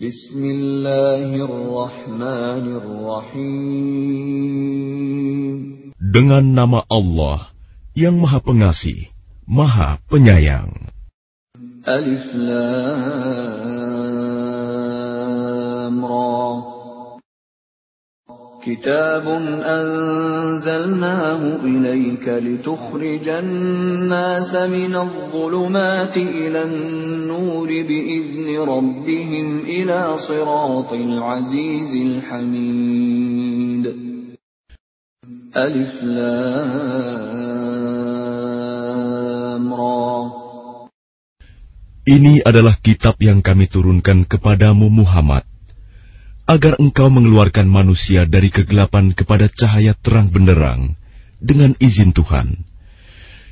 Bismillahirrahmanirrahim. Dengan nama Allah yang Maha Pengasih, Maha Penyayang. Alif Lam Ra كتاب أنزلناه إليك لتخرج الناس من الظلمات إلى النور بإذن ربهم إلى صراط العزيز الحميد ألف لام را Ini adalah kitab yang kami turunkan kepadamu Muhammad agar engkau mengeluarkan manusia dari kegelapan kepada cahaya terang benderang dengan izin Tuhan,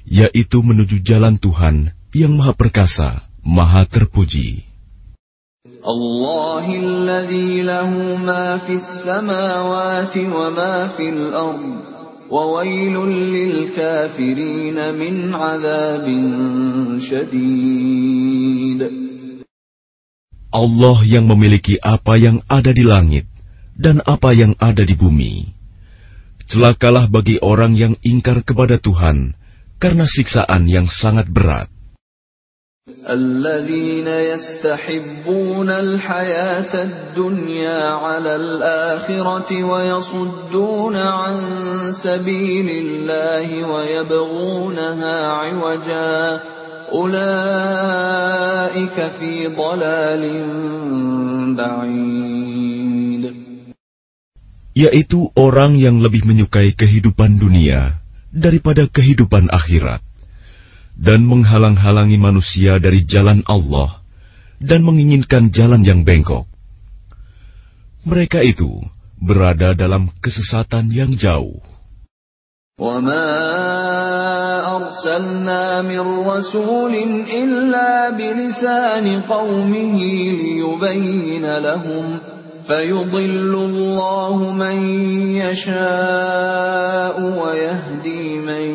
yaitu menuju jalan Tuhan yang Maha Perkasa, Maha Terpuji. Allah yang memiliki apa yang ada di langit dan apa yang ada di bumi. Celakalah bagi orang yang ingkar kepada Tuhan karena siksaan yang sangat berat. الذين يستحبون الحياة الدنيا على الآخرة ويصدون عن سبيل الله ويبغونها عوجاً yaitu orang yang lebih menyukai kehidupan dunia daripada kehidupan akhirat dan menghalang-halangi manusia dari jalan Allah dan menginginkan jalan yang bengkok. Mereka itu berada dalam kesesatan yang jauh. وما أرسلنا من رسول إلا بلسان قومه ليبين لهم فيضل الله من يشاء ويهدي من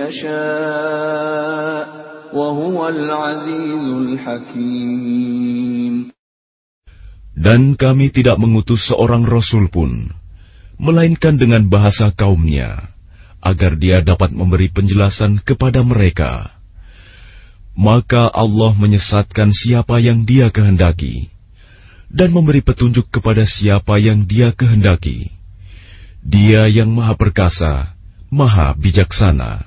يشاء وهو العزيز الحكيم Dan kami tidak mengutus seorang rasul pun, melainkan dengan bahasa kaumnya agar dia dapat memberi penjelasan kepada mereka. Maka Allah menyesatkan siapa yang dia kehendaki, dan memberi petunjuk kepada siapa yang dia kehendaki. Dia yang maha perkasa, maha bijaksana.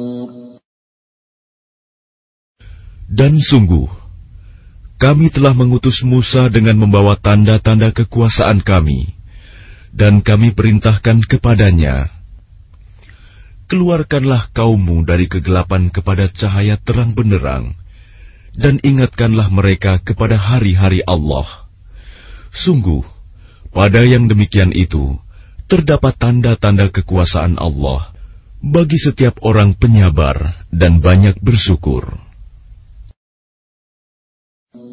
Dan sungguh, kami telah mengutus Musa dengan membawa tanda-tanda kekuasaan kami, dan kami perintahkan kepadanya, Keluarkanlah kaummu dari kegelapan kepada cahaya terang benderang, dan ingatkanlah mereka kepada hari-hari Allah. Sungguh, pada yang demikian itu, terdapat tanda-tanda kekuasaan Allah bagi setiap orang penyabar dan banyak bersyukur.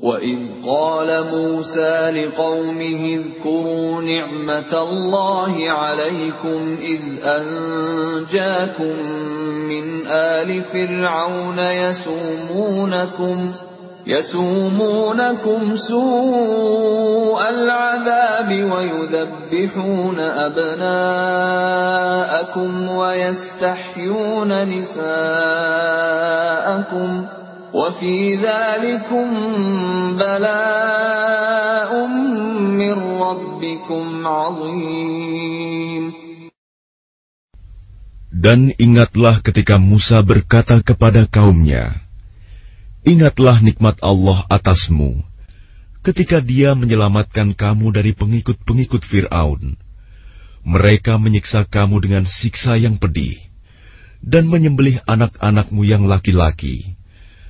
وَإِذْ قَالَ مُوسَى لِقَوْمِهِ اذْكُرُوا نِعْمَةَ اللَّهِ عَلَيْكُمْ إِذْ أَنْجَاكُمْ مِنْ آلِ فِرْعَوْنَ يَسُومُونَكُمْ يسومونكم سوء العذاب ويذبحون أبناءكم ويستحيون نساءكم ۖ وفي ذلكم بلاء من ربكم عظيم Dan ingatlah ketika Musa berkata kepada kaumnya, Ingatlah nikmat Allah atasmu, ketika dia menyelamatkan kamu dari pengikut-pengikut Fir'aun. Mereka menyiksa kamu dengan siksa yang pedih, dan menyembelih anak-anakmu yang laki-laki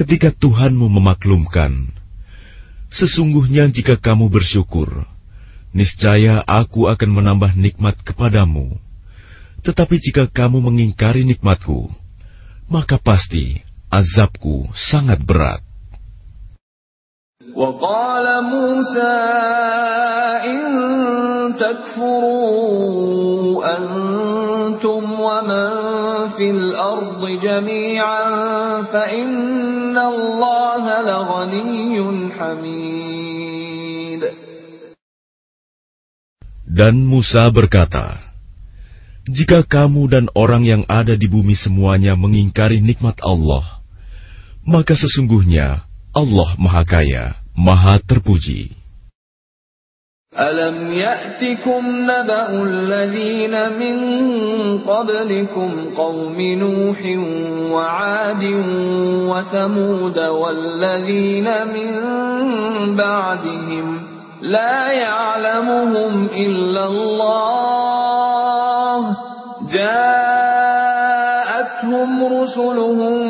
ketika Tuhanmu memaklumkan, sesungguhnya jika kamu bersyukur, niscaya aku akan menambah nikmat kepadamu tetapi jika kamu mengingkari nikmatku, maka pasti azabku sangat berat. وقال موسى إن تكفروا أنتم ومن في الأرض جميعا فإن الله لغني حميد Dan Musa berkata, jika kamu dan orang yang ada di bumi semuanya mengingkari nikmat Allah, maka sesungguhnya Allah Maha Kaya, Maha Terpuji. Alam ya'tikum naba'ul ladhina min qablikum qawmi Nuhin wa 'adin wa Thamud wal ladhina min ba'dihim la ya'lamuhum illa Allah ja'atuhum rusuluhum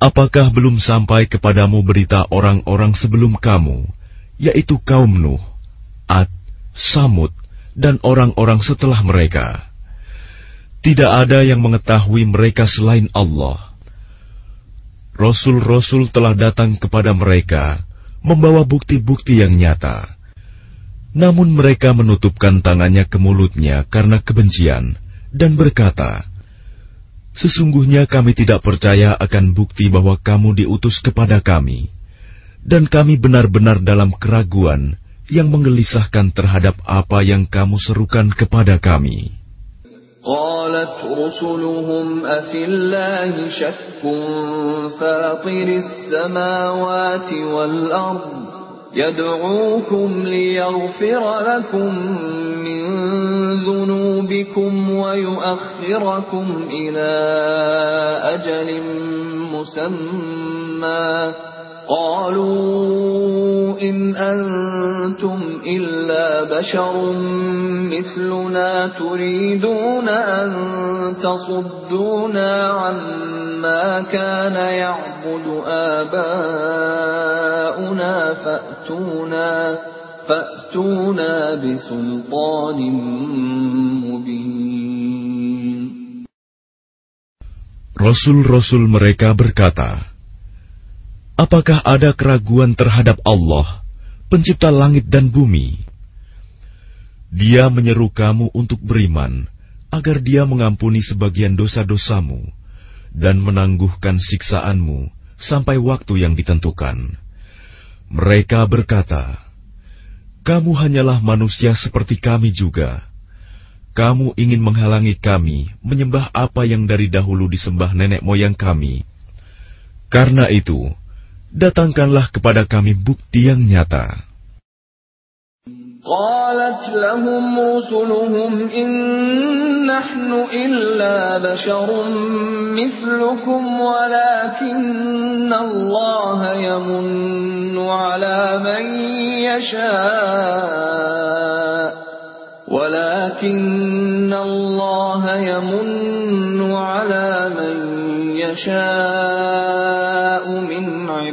Apakah belum sampai kepadamu berita orang-orang sebelum kamu, yaitu kaum Nuh, Ad, Samud, dan orang-orang setelah mereka? Tidak ada yang mengetahui mereka selain Allah. Rasul-rasul telah datang kepada mereka, membawa bukti-bukti yang nyata. Namun mereka menutupkan tangannya ke mulutnya karena kebencian, dan berkata, Sesungguhnya kami tidak percaya akan bukti bahwa kamu diutus kepada kami, dan kami benar-benar dalam keraguan yang menggelisahkan terhadap apa yang kamu serukan kepada kami. قالت رسلهم أفي الله شك فاطر السماوات والأرض يدعوكم ليغفر لكم من ذنوبكم ويؤخركم إلى أجل مسمى. قالوا إن أنتم إلا بشر مثلنا تريدون أن تصدونا عما كان يعبد آباؤنا فأتونا فأتونا بسلطان مبين Rasul-rasul mereka berkata, Apakah ada keraguan terhadap Allah, Pencipta langit dan bumi? Dia menyeru kamu untuk beriman, agar Dia mengampuni sebagian dosa-dosamu dan menangguhkan siksaanmu sampai waktu yang ditentukan. Mereka berkata, "Kamu hanyalah manusia seperti kami juga. Kamu ingin menghalangi kami menyembah apa yang dari dahulu disembah nenek moyang kami. Karena itu, datangkanlah kepada kami bukti yang nyata. قالت لهم رسلهم إن نحن إلا بشر مثلكم ولكن الله يمن على من يشاء ولكن الله يمن على من يشاء من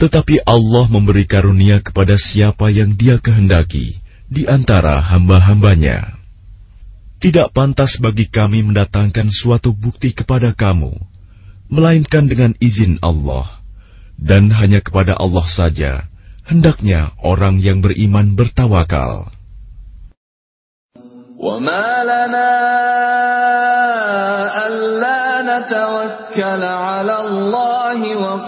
tetapi Allah memberi karunia kepada siapa yang Dia kehendaki di antara hamba-hambanya. Tidak pantas bagi kami mendatangkan suatu bukti kepada kamu, melainkan dengan izin Allah, dan hanya kepada Allah saja." hendaknya orang yang beriman bertawakal. وما لنا ألا نتوكل على الله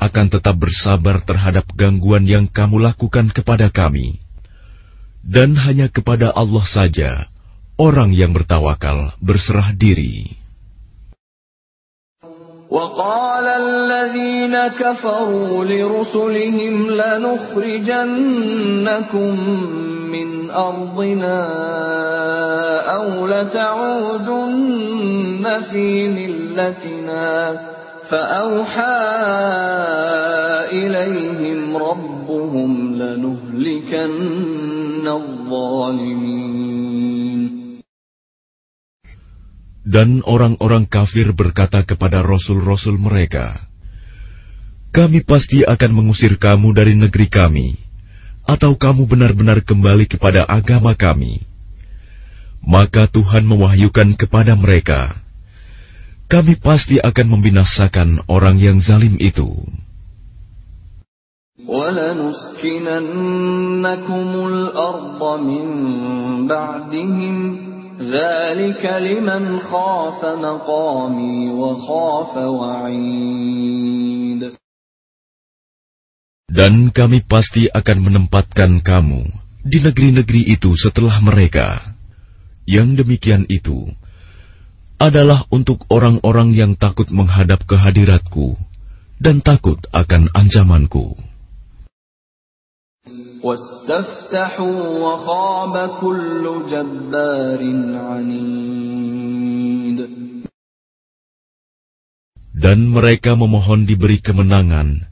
akan tetap bersabar terhadap gangguan yang kamu lakukan kepada kami, dan hanya kepada Allah saja orang yang bertawakal berserah diri. وقال الذين كفروا لرسلهم لنخرجنكم من أرضنا أو لتعودن في ملتنا فأوحى إليهم ربهم لنهلكن الظالمين Dan orang-orang kafir berkata kepada rasul-rasul mereka, "Kami pasti akan mengusir kamu dari negeri kami, atau kamu benar-benar kembali kepada agama kami." Maka Tuhan mewahyukan kepada mereka, kami pasti akan membinasakan orang yang zalim itu. Dan kami pasti akan menempatkan kamu di negeri-negeri itu setelah mereka. Yang demikian itu adalah untuk orang-orang yang takut menghadap kehadiratku dan takut akan ancamanku. Dan mereka memohon diberi kemenangan,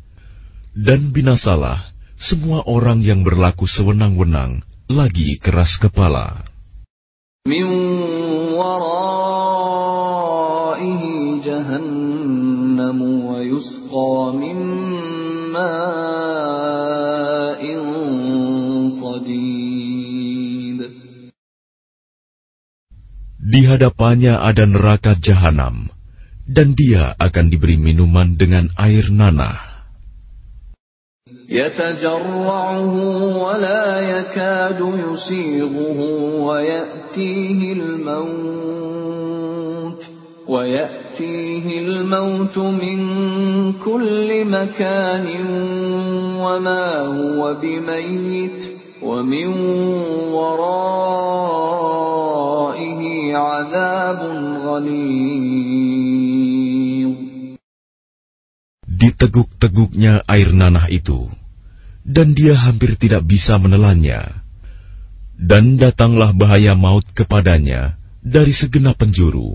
dan binasalah semua orang yang berlaku sewenang-wenang lagi keras kepala. Min yusqa min Di hadapannya ada neraka jahanam, dan dia akan diberi minuman dengan air nanah. يتجرعه ولا يكاد يسيغه ويأتيه الموت ويأتيه الموت من كل مكان وما هو بميت ومن ورائه عذاب غليظ Diteguk-teguknya air nanah itu, dan dia hampir tidak bisa menelannya. Dan datanglah bahaya maut kepadanya dari segenap penjuru,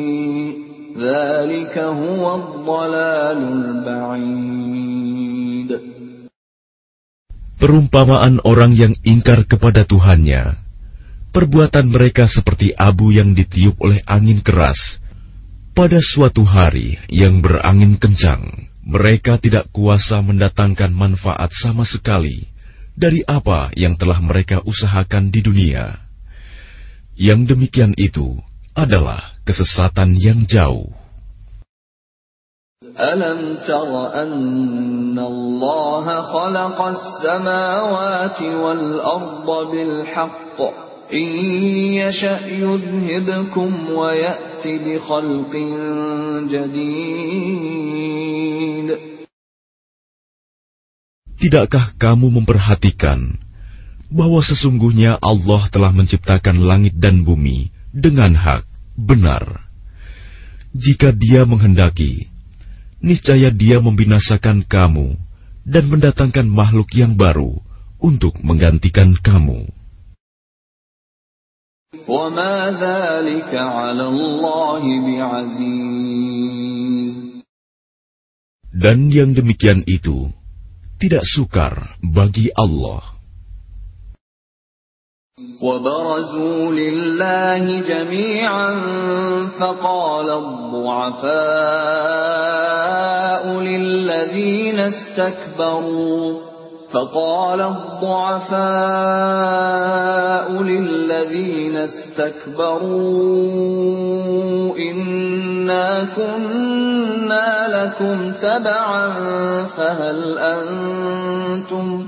Perumpamaan orang yang ingkar kepada Tuhannya, perbuatan mereka seperti abu yang ditiup oleh angin keras. Pada suatu hari yang berangin kencang, mereka tidak kuasa mendatangkan manfaat sama sekali dari apa yang telah mereka usahakan di dunia. Yang demikian itu adalah kesesatan yang jauh. ألم تر أن الله خلق السماوات والأرض بالحق إن يشأ يذهبكم ويأت بخلق جديد Tidakkah kamu memperhatikan bahwa sesungguhnya Allah telah menciptakan langit dan bumi dengan hak, Benar. Jika Dia menghendaki, niscaya Dia membinasakan kamu dan mendatangkan makhluk yang baru untuk menggantikan kamu. Dan yang demikian itu tidak sukar bagi Allah. وبرزوا لله جميعا فقال الضعفاء للذين استكبروا فقال الضعفاء للذين استكبروا إنا كنا لكم تبعا فهل أنتم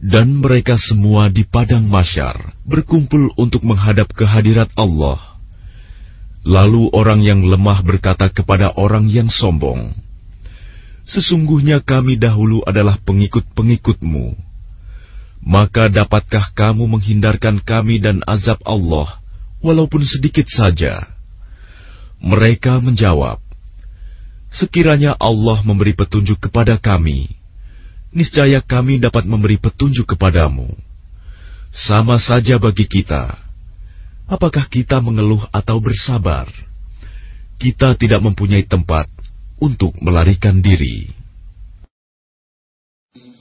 Dan mereka semua di padang masyar berkumpul untuk menghadap kehadirat Allah. Lalu orang yang lemah berkata kepada orang yang sombong, Sesungguhnya kami dahulu adalah pengikut-pengikutmu. Maka dapatkah kamu menghindarkan kami dan azab Allah, walaupun sedikit saja? Mereka menjawab, Sekiranya Allah memberi petunjuk kepada kami, niscaya kami dapat memberi petunjuk kepadamu. Sama saja bagi kita. Apakah kita mengeluh atau bersabar? Kita tidak mempunyai tempat untuk melarikan diri.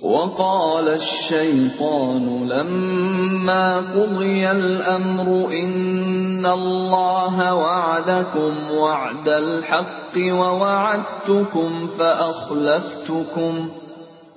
وقال الشيطان لما قضي الأمر إن الله وعدكم وعد الحق ووعدتكم فأخلفتكم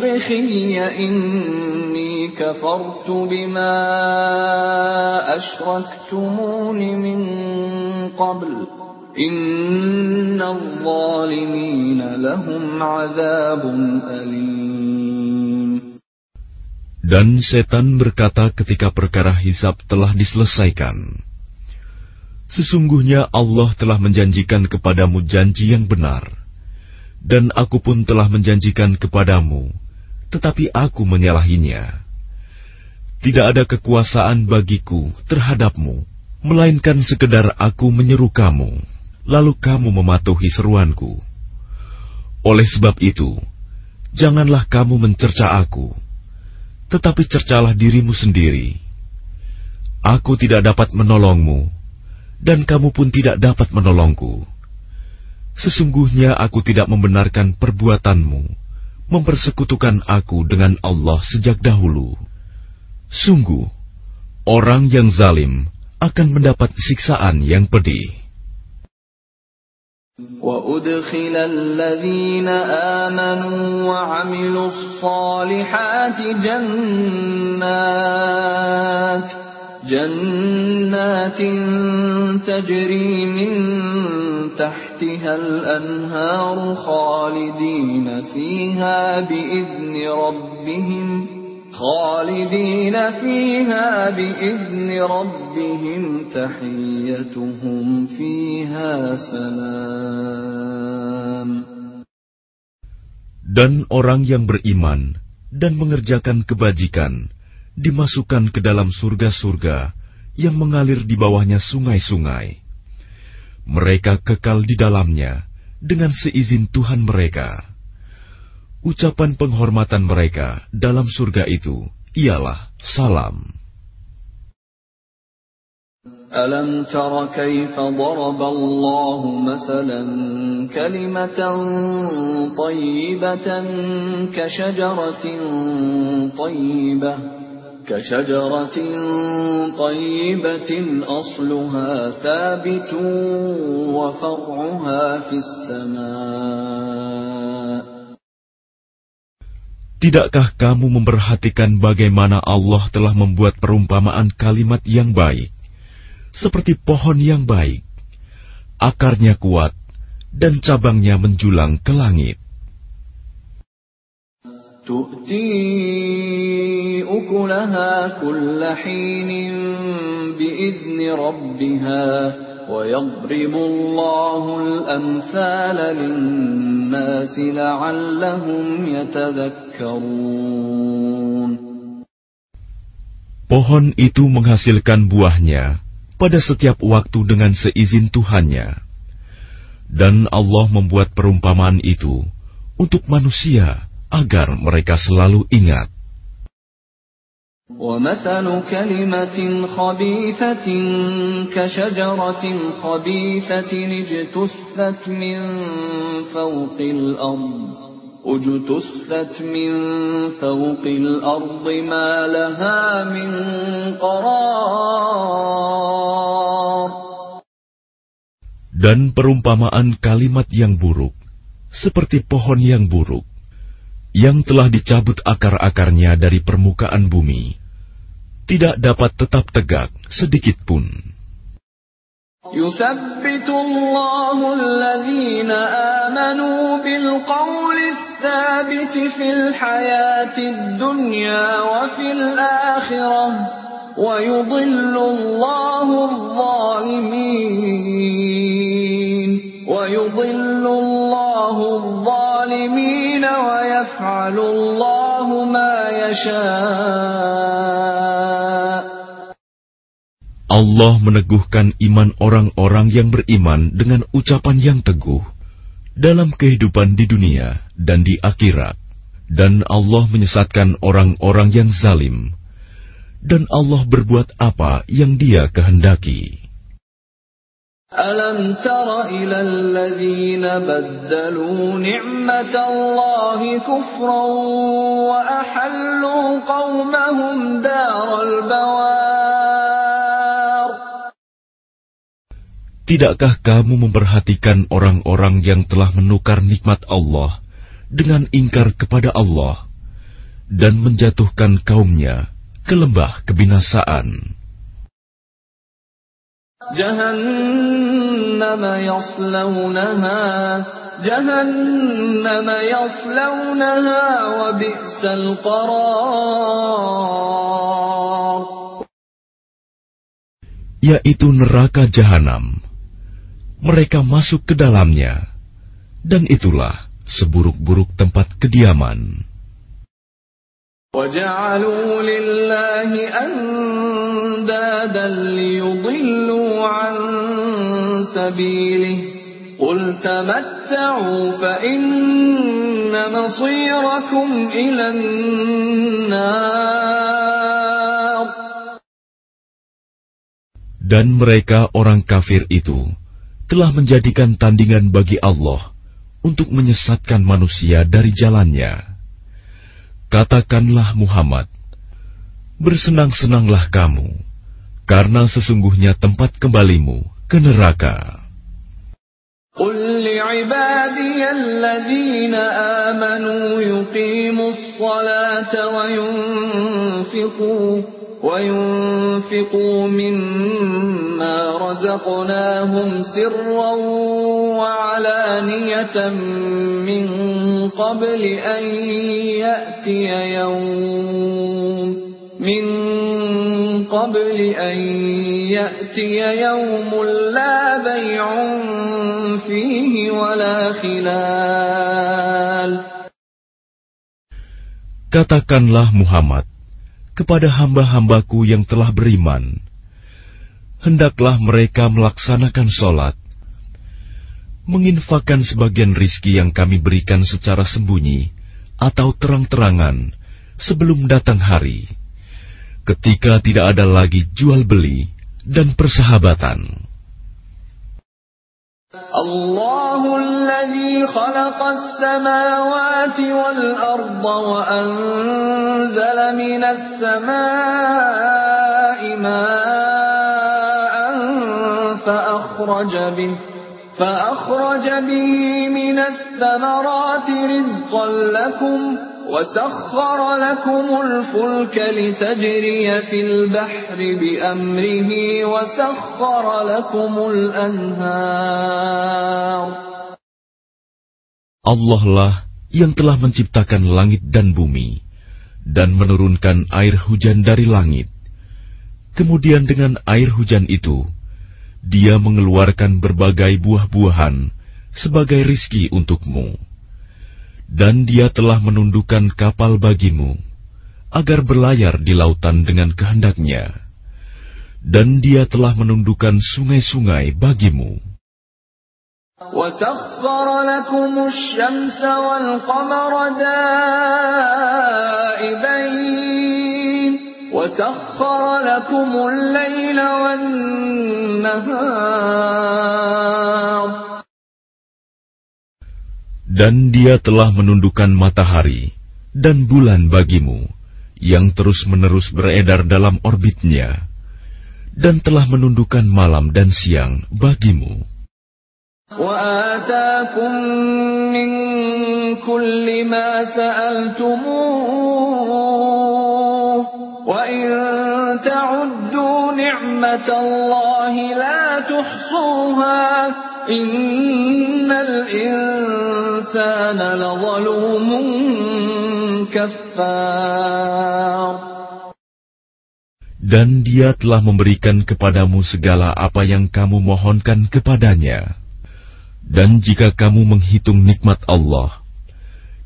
بمصرخي إني كفرت بما أشركتمون من قبل إن الظالمين لهم عذاب أليم Dan setan berkata ketika perkara hisab telah diselesaikan, Sesungguhnya Allah telah menjanjikan kepadamu janji yang benar, dan aku pun telah menjanjikan kepadamu, tetapi aku menyalahinya. Tidak ada kekuasaan bagiku terhadapmu, melainkan sekedar aku menyeru kamu, lalu kamu mematuhi seruanku. Oleh sebab itu, janganlah kamu mencerca aku, tetapi cercalah dirimu sendiri. Aku tidak dapat menolongmu, dan kamu pun tidak dapat menolongku. Sesungguhnya aku tidak membenarkan perbuatanmu, mempersekutukan aku dengan Allah sejak dahulu. Sungguh, orang yang zalim akan mendapat siksaan yang pedih. وأدخل الذين آمنوا وعملوا الصالحات جنات جنات تجري من تحتها الأنهار خالدين فيها بإذن ربهم خالدين فيها بإذن ربهم تحيتهم فيها سلام Dan orang yang beriman dan mengerjakan kebajikan dimasukkan ke dalam surga-surga yang mengalir di bawahnya sungai-sungai. Mereka kekal di dalamnya dengan seizin Tuhan mereka. Ucapan penghormatan mereka dalam surga itu ialah salam. ألم تر كيف ضرب الله مثلا كلمة طيبة كشجرة طيبة كشجرة طيبة أصلها ثابت وفرعها في السماء Tidakkah kamu memperhatikan bagaimana Allah telah membuat perumpamaan kalimat yang baik, seperti pohon yang baik, akarnya kuat, dan cabangnya menjulang ke langit? تؤتي أكلها كل حين بإذن ربها ويضرب الله الأمثال للناس لعلهم يتذكرون Pohon itu menghasilkan buahnya pada setiap waktu dengan seizin Tuhannya. Dan Allah membuat perumpamaan itu untuk manusia agar mereka selalu ingat. ومثل كلمة خبيثة كشجرة خبيثة اجتثت من فوق الأرض اجتثت من فوق الأرض ما لها من قرار Dan perumpamaan kalimat yang buruk, seperti pohon yang buruk, yang telah dicabut akar-akarnya dari permukaan bumi, tidak dapat tetap tegak sedikit pun. يثبت الله الذين آمنوا بالقول الثابت في الحياة الدنيا وفي الآخرة ويضل الله الظالمين ويضل الله الظالمين ويفعل الله ما يشاء Allah meneguhkan iman orang-orang yang beriman dengan ucapan yang teguh dalam kehidupan di dunia dan di akhirat, dan Allah menyesatkan orang-orang yang zalim, dan Allah berbuat apa yang Dia kehendaki. Alam tara ila alladhina baddalu ni'matallahi kufran wa ahallu qawmahum daral bawar Tidakkah kamu memperhatikan orang-orang yang telah menukar nikmat Allah dengan ingkar kepada Allah dan menjatuhkan kaumnya ke lembah kebinasaan? جهنم يصلونها جهنم يصلونها وبئس القرار yaitu neraka jahanam. Mereka masuk ke dalamnya, dan itulah seburuk-buruk tempat kediaman. وجعلوا لله أندادا ليضلوا عن سبيله قل تمتعوا فإن مصيركم إلى النار Dan mereka orang kafir itu telah menjadikan tandingan bagi Allah untuk menyesatkan manusia dari jalannya. Katakanlah Muhammad, bersenang-senanglah kamu, karena sesungguhnya tempat kembalimu ke neraka. قل لعبادي الذين آمنوا يقيموا الصلاة وينفقوا وينفقوا مما رزقناهم سرا وعلانية من قبل أن يأتي يوم من قبل أن يأتي يوم لا بيع فيه ولا خلال Katakanlah Muhammad kepada hamba-hambaku yang telah beriman, hendaklah mereka melaksanakan sholat, menginfakkan sebagian rizki yang kami berikan secara sembunyi atau terang-terangan sebelum datang hari ketika tidak ada lagi jual beli dan persahabatan. الله الذي خلق السماوات والأرض وأنزل من السماء ماء فأخرج به فأخرج به من الثمرات رزقا لكم وسخر لكم الفلك لتجري في البحر بأمره وسخر لكم الأنهار Allah lah yang telah menciptakan langit dan bumi dan menurunkan air hujan dari langit. Kemudian dengan air hujan itu, dia mengeluarkan berbagai buah-buahan sebagai rizki untukmu dan dia telah menundukkan kapal bagimu agar berlayar di lautan dengan kehendaknya, dan dia telah menundukkan sungai-sungai bagimu. وسخر Dan dia telah menundukkan matahari dan bulan bagimu, yang terus-menerus beredar dalam orbitnya, dan telah menundukkan malam dan siang bagimu. وآتاكم من كل ما سألتموه وإن تعدوا نعمة الله لا تحصوها dan Dia telah memberikan kepadamu segala apa yang kamu mohonkan kepadanya. Dan jika kamu menghitung nikmat Allah,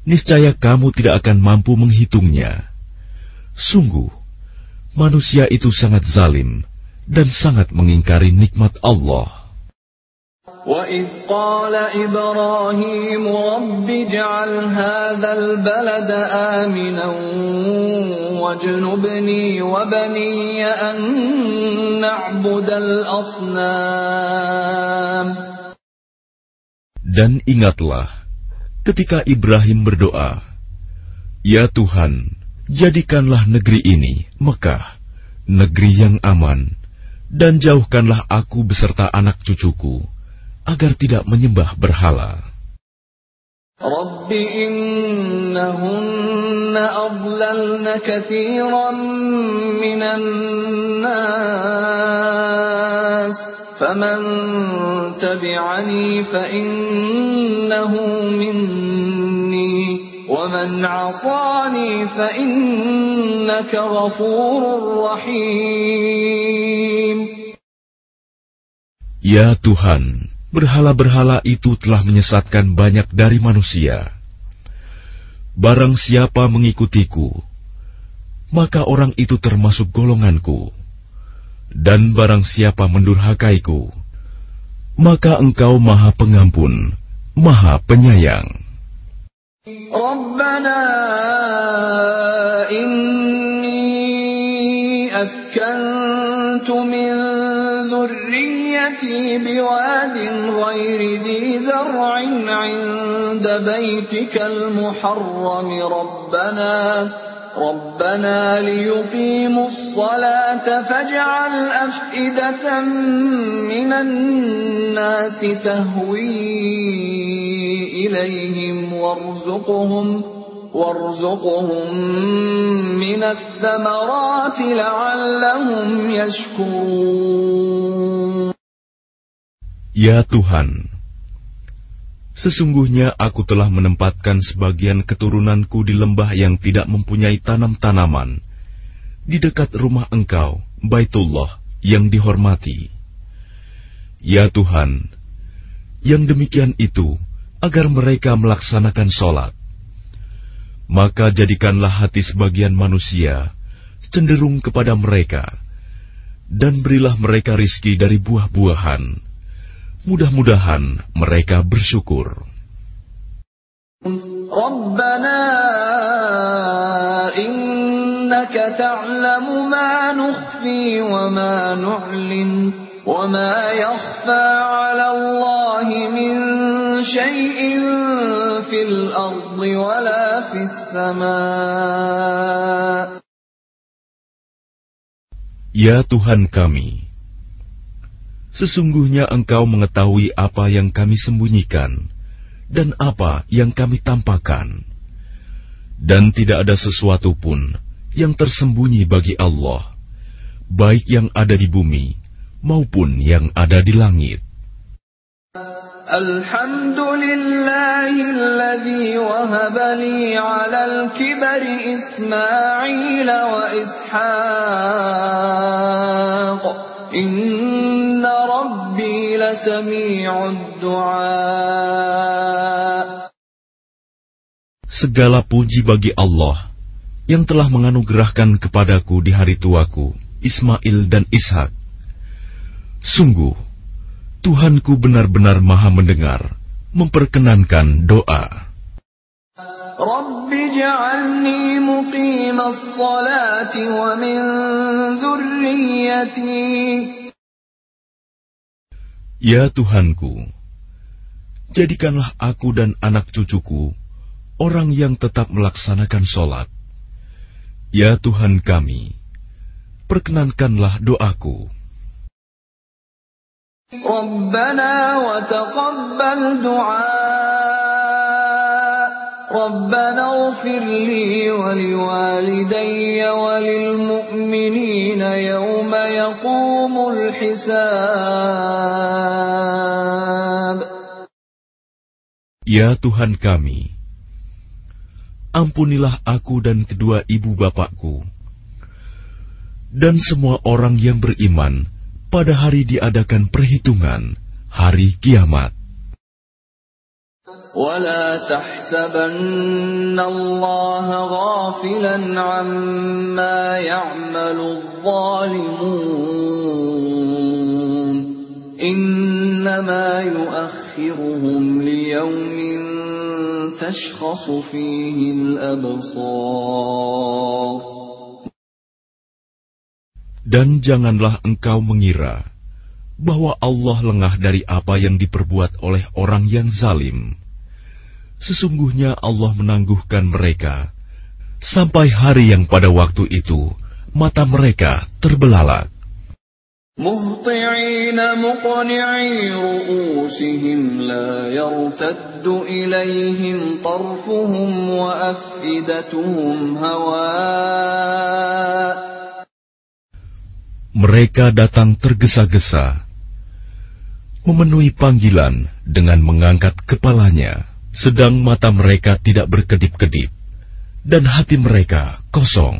niscaya kamu tidak akan mampu menghitungnya. Sungguh, manusia itu sangat zalim dan sangat mengingkari nikmat Allah. وَإِذْ قَالَ إِبْرَاهِيمُ رَبِّ اجْعَلْ هَذَا الْبَلَدَ آمِنًا وَاجْنُبْنِي وَبَنِيَّ أَن نَّعْبُدَ الْأَصْنَامَ Dan ingatlah, ketika Ibrahim berdoa, Ya Tuhan, jadikanlah negeri ini, Mekah, negeri yang aman, dan jauhkanlah aku beserta anak cucuku, agar tidak menyembah berhala. رب إنهن أضللن كثيرا من الناس فمن تبعني فإنه مني ومن عصاني فإنك غفور رحيم Ya Tuhan, berhala-berhala itu telah menyesatkan banyak dari manusia. Barang siapa mengikutiku, maka orang itu termasuk golonganku. Dan barang siapa mendurhakaiku, maka engkau maha pengampun, maha penyayang. Rabbana بواد غير ذي زرع عند بيتك المحرم. ربنا ربنا ليقيموا الصلاة فاجعل أفئدة من الناس تهوي إليهم وارزقهم وارزقهم من الثمرات لعلهم يشكرون. Ya Tuhan, sesungguhnya aku telah menempatkan sebagian keturunanku di lembah yang tidak mempunyai tanam-tanaman, di dekat rumah engkau, Baitullah, yang dihormati. Ya Tuhan, yang demikian itu agar mereka melaksanakan sholat. Maka jadikanlah hati sebagian manusia cenderung kepada mereka, dan berilah mereka rizki dari buah-buahan Mudah-mudahan mereka bersyukur. ربنا إنك تعلم ما نخفي وما نعلن وما يخفى على الله من شيء في الأرض ولا في السماء Ya Tuhan kami, Sesungguhnya engkau mengetahui apa yang kami sembunyikan dan apa yang kami tampakkan. Dan tidak ada sesuatu pun yang tersembunyi bagi Allah, baik yang ada di bumi maupun yang ada di langit. Alhamdulillahilladzi wahabani 'alal kibari Ismail wa Ishaq. وإسحاق إن ربي لسميع الدعاء Segala puji bagi Allah yang telah menganugerahkan kepadaku di hari tuaku, Ismail dan Ishak. Sungguh, Tuhanku benar-benar maha mendengar, memperkenankan doa. Rabbi ja'alni muqimas salati wa min dhurriyyati. Ya Tuhanku, jadikanlah aku dan anak cucuku orang yang tetap melaksanakan sholat. Ya Tuhan kami, perkenankanlah doaku. Rabbana wa taqabbal ربنا اغفر لي ولوالدي وللمؤمنين يوم يقوم الحساب Ya Tuhan kami, ampunilah aku dan kedua ibu bapakku, dan semua orang yang beriman pada hari diadakan perhitungan hari kiamat. ولا تحسبن الله غافلا عما يعمل الظالمون إنما يؤخرهم ليوم تشخص فيه الأبصار Dan janganlah engkau mengira bahwa Allah lengah dari apa yang diperbuat oleh orang yang zalim. Sesungguhnya Allah menangguhkan mereka sampai hari yang pada waktu itu mata mereka terbelalak. مهطعين مقنعي رؤوسهم لا يرتد إليهم طرفهم وأفئدتهم هواء Mereka datang tergesa-gesa, memenuhi panggilan dengan mengangkat kepalanya, sedang mata mereka tidak berkedip-kedip, dan hati mereka kosong.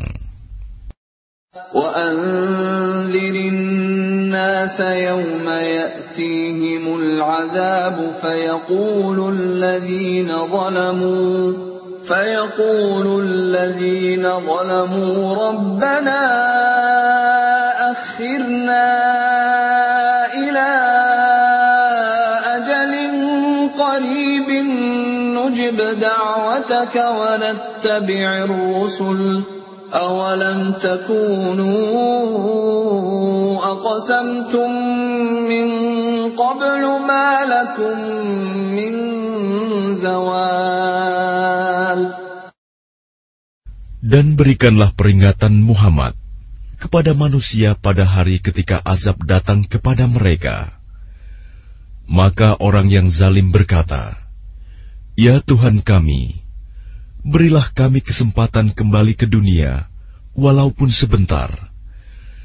وأنذر الناس يوم يأتيهم العذاب فيقول الذين ظلموا فيقول الذين ظلموا ربنا أخرنا دعوتك ونتبع الرسل أولم تكونوا أقسمتم من قبل ما لكم من زوال Dan berikanlah peringatan Muhammad kepada manusia pada hari ketika azab datang kepada mereka. Maka orang yang zalim berkata, Ya Tuhan kami, berilah kami kesempatan kembali ke dunia, walaupun sebentar.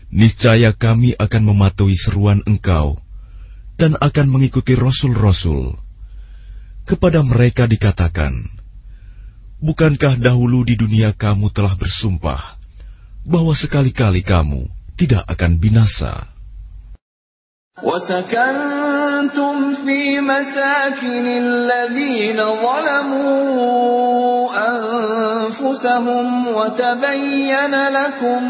Niscaya kami akan mematuhi seruan Engkau dan akan mengikuti rasul-rasul. Kepada mereka dikatakan, Bukankah dahulu di dunia kamu telah bersumpah bahwa sekali-kali kamu tidak akan binasa. وسكنتم في مساكن الذين ظلموا أنفسهم وتبين لكم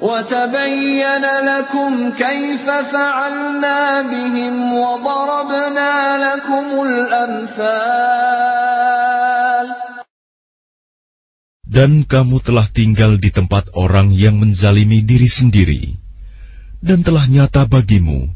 وتبين لكم كيف فعلنا بهم وضربنا لكم الأمثال Dan kamu telah tinggal di tempat orang yang menzalimi diri sendiri, dan telah nyata bagimu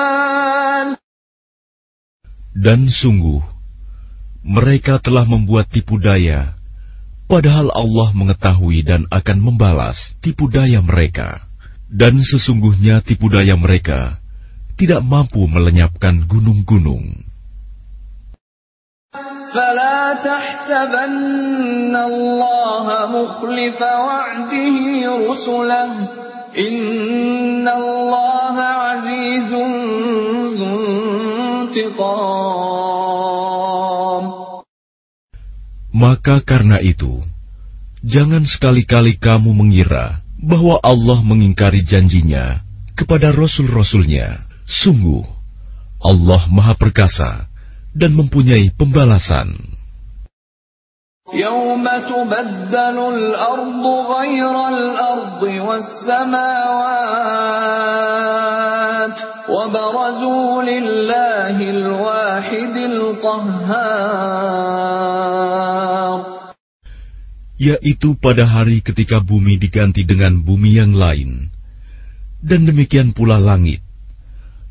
Dan sungguh, mereka telah membuat tipu daya, padahal Allah mengetahui dan akan membalas tipu daya mereka. Dan sesungguhnya tipu daya mereka tidak mampu melenyapkan gunung-gunung. Maka karena itu, jangan sekali-kali kamu mengira bahwa Allah mengingkari janjinya kepada rasul-rasulnya. Sungguh, Allah Maha Perkasa dan mempunyai pembalasan. يوم تبدل الأرض غير الأرض والسماوات وبرزوا لله الواحد القهار yaitu pada hari ketika bumi diganti dengan bumi yang lain, dan demikian pula langit,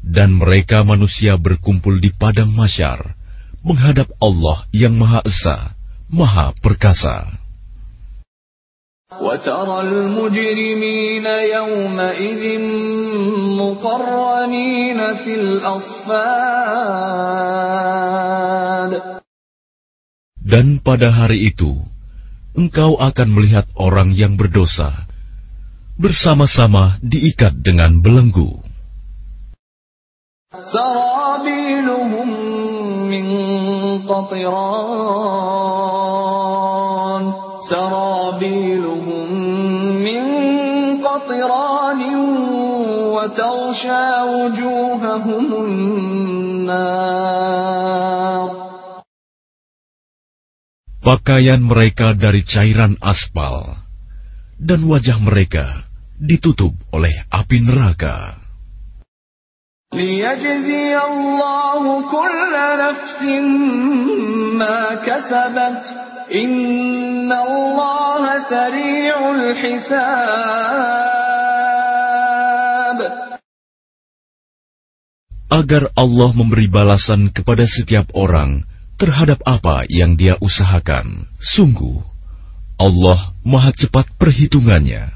dan mereka manusia berkumpul di padang masyar menghadap Allah yang Maha Esa, Maha Perkasa. وترى المجرمين يومئذ مقرنين في الأصفاد Dan pada hari itu, engkau akan melihat orang yang berdosa bersama-sama diikat dengan belenggu. سرابيلهم من قطران سرابيلهم وتغشى وجوههم النار Pakaian mereka dari cairan aspal, dan wajah mereka ditutup oleh api neraka. ليجزي الله كل نفس ما كسبت إن الله سريع الحساب agar Allah memberi balasan kepada setiap orang terhadap apa yang dia usahakan. Sungguh, Allah Maha Cepat perhitungannya.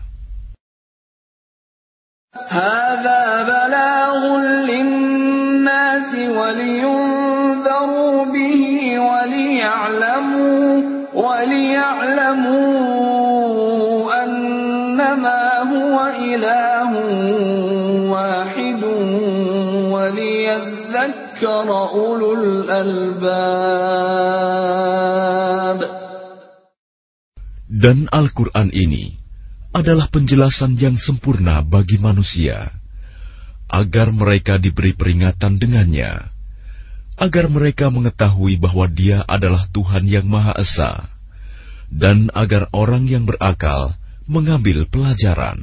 هذا بلاغ للناس ولينذروا به وليعلموا Dan Al-Quran ini adalah penjelasan yang sempurna bagi manusia, agar mereka diberi peringatan dengannya, agar mereka mengetahui bahwa Dia adalah Tuhan yang Maha Esa, dan agar orang yang berakal mengambil pelajaran.